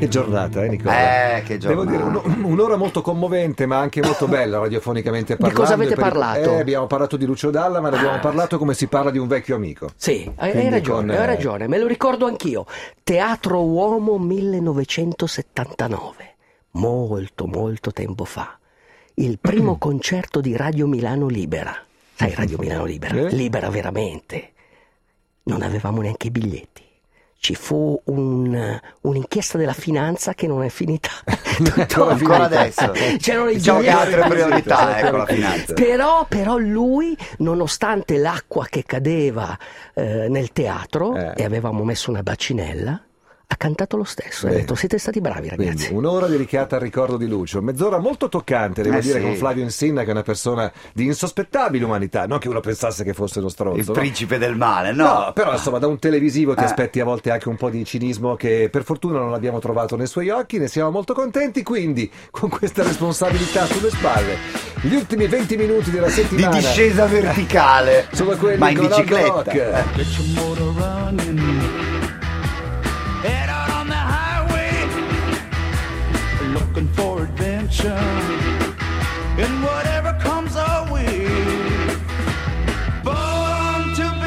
Che giornata, eh Nicola? Eh, che Devo giornata. dire, un- un'ora molto commovente, ma anche molto bella radiofonicamente parlando. cosa avete parlato? Eh, abbiamo parlato di Lucio Dalla, ma ne abbiamo parlato come si parla di un vecchio amico. Sì, hai, hai ragione, con, hai eh, ragione, me lo ricordo anch'io. Teatro Uomo 1979, molto molto tempo fa. Il primo concerto di Radio Milano Libera. Sai, Radio Milano Libera? Eh? Libera veramente. Non avevamo neanche i biglietti. Ci fu un- un'inchiesta della finanza che non è finita. Tutto Ancora adesso. C'erano i Diciamo altre priorità, ecco, la finanza. Però, però lui, nonostante l'acqua che cadeva eh, nel teatro Eh. e avevamo messo una bacinella, ha cantato lo stesso. Ha detto: Siete stati bravi, Quindi ragazzi. un'ora dedicata al ricordo di Lucio, mezz'ora molto toccante, devo Eh, dire, sì. con Flavio Insinna, che è una persona di insospettabile umanità, non che uno pensasse che fosse uno stronzo. Il no? principe del male, no? No, però insomma da un televisivo ti Eh. aspetti a volte anche un po' di cinismo che per fortuna non abbiamo trovato nei suoi occhi, ne siamo molto contenti, quindi con questa responsabilità sulle spalle, gli ultimi 20 minuti della Di settimana discesa verticale. sono quelli Ma in con bicicletta. Rock. attention.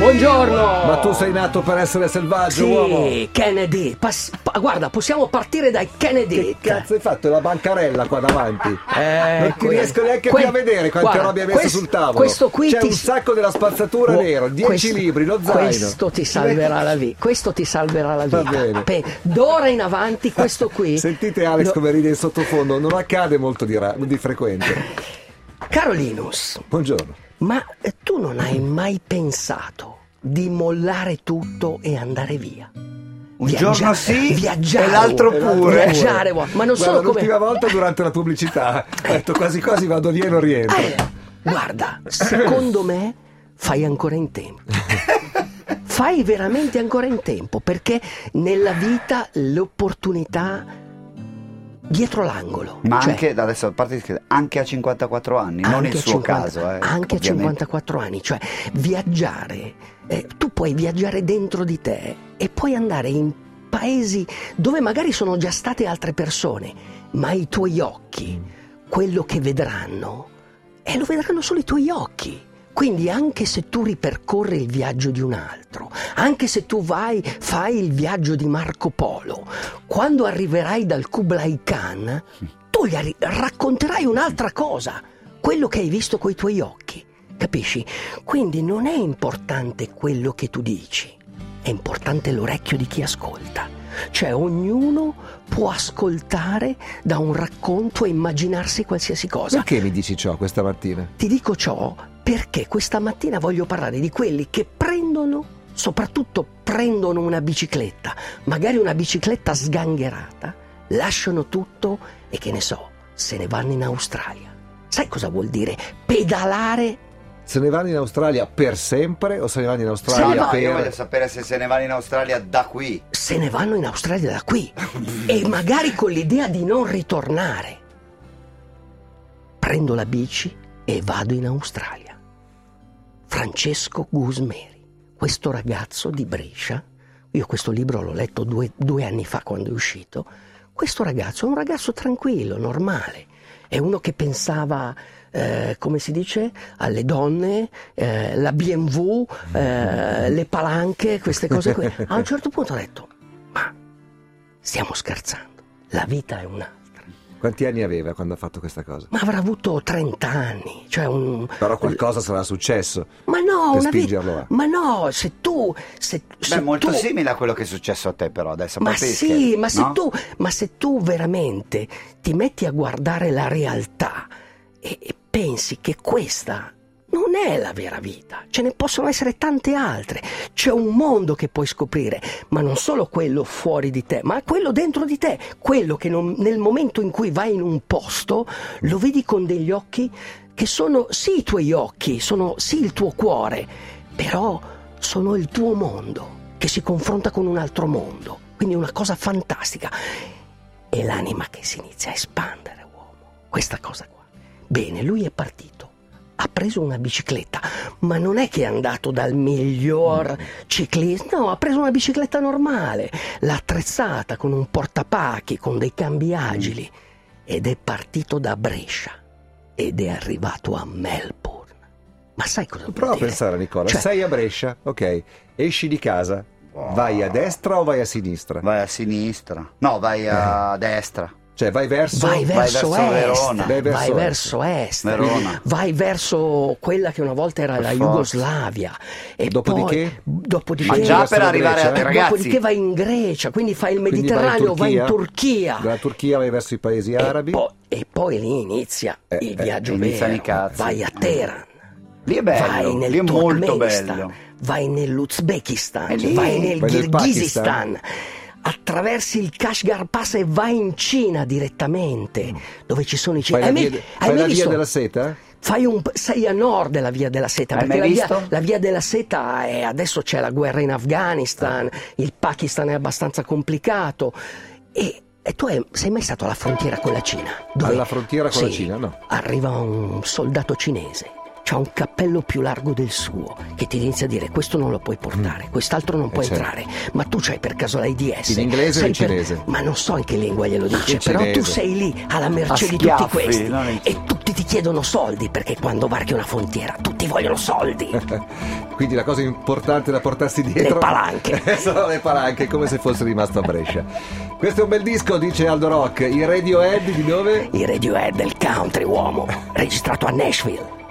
Buongiorno! Ma tu sei nato per essere selvaggio, uomo. Sì, Kennedy. Pas- pa- guarda, possiamo partire dai Kennedy. Che cazzo hai fatto? È la bancarella qua davanti. Eh, non ti riesco neanche que- più a vedere quante guarda, robe hai messo questo- sul tavolo. questo qui C'è ti- un sacco della spazzatura Oh, nero, 10 questo- libri, lo zaino. Questo ti salverà la vita. Questo ti salverà la Va vita. bene. Pe- d'ora in avanti, questo qui. Sentite Alex lo- come ride in sottofondo, non accade molto di, ra- di frequente. Carolinus, Buongiorno. Ma eh, tu non hai mai pensato di mollare tutto e andare via? Un giorno sì viaggiare, e l'altro pure. Viaggiare, ma non Guarda, solo come... l'ultima volta durante la pubblicità ho detto quasi quasi vado via e non rientro. Eh, guarda, secondo me fai ancora in tempo. Fai veramente ancora in tempo perché nella vita l'opportunità dietro l'angolo. Ma Cioè, anche, adesso a parte anche a 54 anni, non il a suo 50 caso. Eh, anche a ovviamente. 54 anni, cioè viaggiare, eh, tu puoi viaggiare dentro di te e puoi andare in paesi dove magari sono già state altre persone, ma i tuoi occhi, quello che vedranno, e lo vedranno solo i tuoi occhi. Quindi anche se tu ripercorri il viaggio di un altro, anche se tu vai, fai il viaggio di Marco Polo, quando arriverai dal Kublai Khan, tu gli arri- racconterai un'altra cosa, quello che hai visto coi tuoi occhi, capisci? Quindi non è importante quello che tu dici, è importante l'orecchio di chi ascolta. Cioè ognuno può ascoltare da un racconto e immaginarsi qualsiasi cosa. Perché mi dici ciò questa mattina? Ti dico ciò perché questa mattina voglio parlare di quelli che prendono, soprattutto prendono una bicicletta, magari una bicicletta sgangherata, lasciano tutto e che ne so, se ne vanno in Australia. Sai cosa vuol dire pedalare? Se ne vanno in Australia per sempre o se ne vanno in Se Australia ne va- Ah, io voglio per... sapere se se ne vanno in Australia da qui. Se ne vanno in Australia da qui e magari con l'idea di non ritornare. Prendo la bici e vado in Australia. Francesco Gusmeri, questo ragazzo di Brescia, io questo libro l'ho letto due, due anni fa quando è uscito, questo ragazzo è un ragazzo tranquillo, normale, è uno che pensava, eh, come si dice, alle donne, eh, la BMW, eh, le palanche, queste cose qui. A un certo punto ha detto, ma stiamo scherzando, la vita è un'altra. Quanti anni aveva quando ha fatto questa cosa? Ma avrà avuto 30 anni, cioè un... Però qualcosa sarà successo. Ma no, per una vita... spingerlo a- Ma no, se tu... Se, se Beh, molto tu... simile a quello che è successo a te, però adesso. Ma sì, ma se, no? tu, ma se tu veramente ti metti a guardare la realtà e, e pensi che questa non è la vera vita, ce ne possono essere tante altre, c'è un mondo che puoi scoprire, ma non solo quello fuori di te, ma quello dentro di te, quello che non- nel momento in cui vai in un posto lo vedi con degli occhi che sono sì i tuoi occhi, sono sì il tuo cuore, però sono il tuo mondo che si confronta con un altro mondo, quindi una cosa fantastica. E l'anima che si inizia a espandere, uomo, questa cosa qua. Bene, lui è partito, ha preso una bicicletta, ma non è che è andato dal miglior ciclista, no, ha preso una bicicletta normale, l'ha attrezzata con un portapacchi, con dei cambi agili ed è partito da Brescia ed è arrivato a Melbourne. Ma sai cosa Prova a dire? pensare, Nicola. Cioè, Sei a Brescia, ok. Esci di casa. Vai a destra o vai a sinistra? Vai a sinistra. No, vai a destra. Cioè, vai verso. Vai verso, verso est, Verona. Vai verso vai est. verso est, Verona. vai verso quella che una volta era Per la forza. Jugoslavia. E Dopodiché? poi, dopodiché, Ma già per arrivare Grecia? a eh, ragazzi. dopodiché vai in Grecia, quindi fai il Mediterraneo, vai in Turchia. Dalla Turchia vai verso i paesi E arabi. poi, e poi lì inizia Eh, il eh, viaggio iniziano vero. Vai a Eh. Teheran. Lì è bello, vai nel lì è molto Turkmenistan, bello. vai nell'Uzbekistan, E vai vai nel Kirghizistan, attraversi il Kashgar Pass e vai in Cina direttamente, dove ci sono i cinesi. la Hai via, hai la via della seta? Fai un, sei a nord della via della seta, perché la via, la via della seta è, adesso c'è la guerra in Afghanistan, il Pakistan è abbastanza complicato. E, e tu hai- sei mai stato alla frontiera con la Cina? Alla frontiera con la Sì, Cina, no. Arriva un soldato cinese. C'ha un cappello più largo del suo che ti inizia a dire questo non lo puoi portare, quest'altro non Eh, può certo. entrare, ma tu c'hai per caso l'AIDS. In inglese o in per- cinese? Ma non so in che lingua glielo dice, però tu sei lì alla merce di tutti questi non e tutti ti chiedono soldi perché quando varchi una frontiera tutti vogliono soldi. Quindi la cosa importante da portarsi dietro Le palanche. sono le palanche, come se fosse rimasto a Brescia. Questo è un bel disco, dice Aldo Rock. I Radiohead di dove? I Radiohead del country uomo, registrato a Nashville.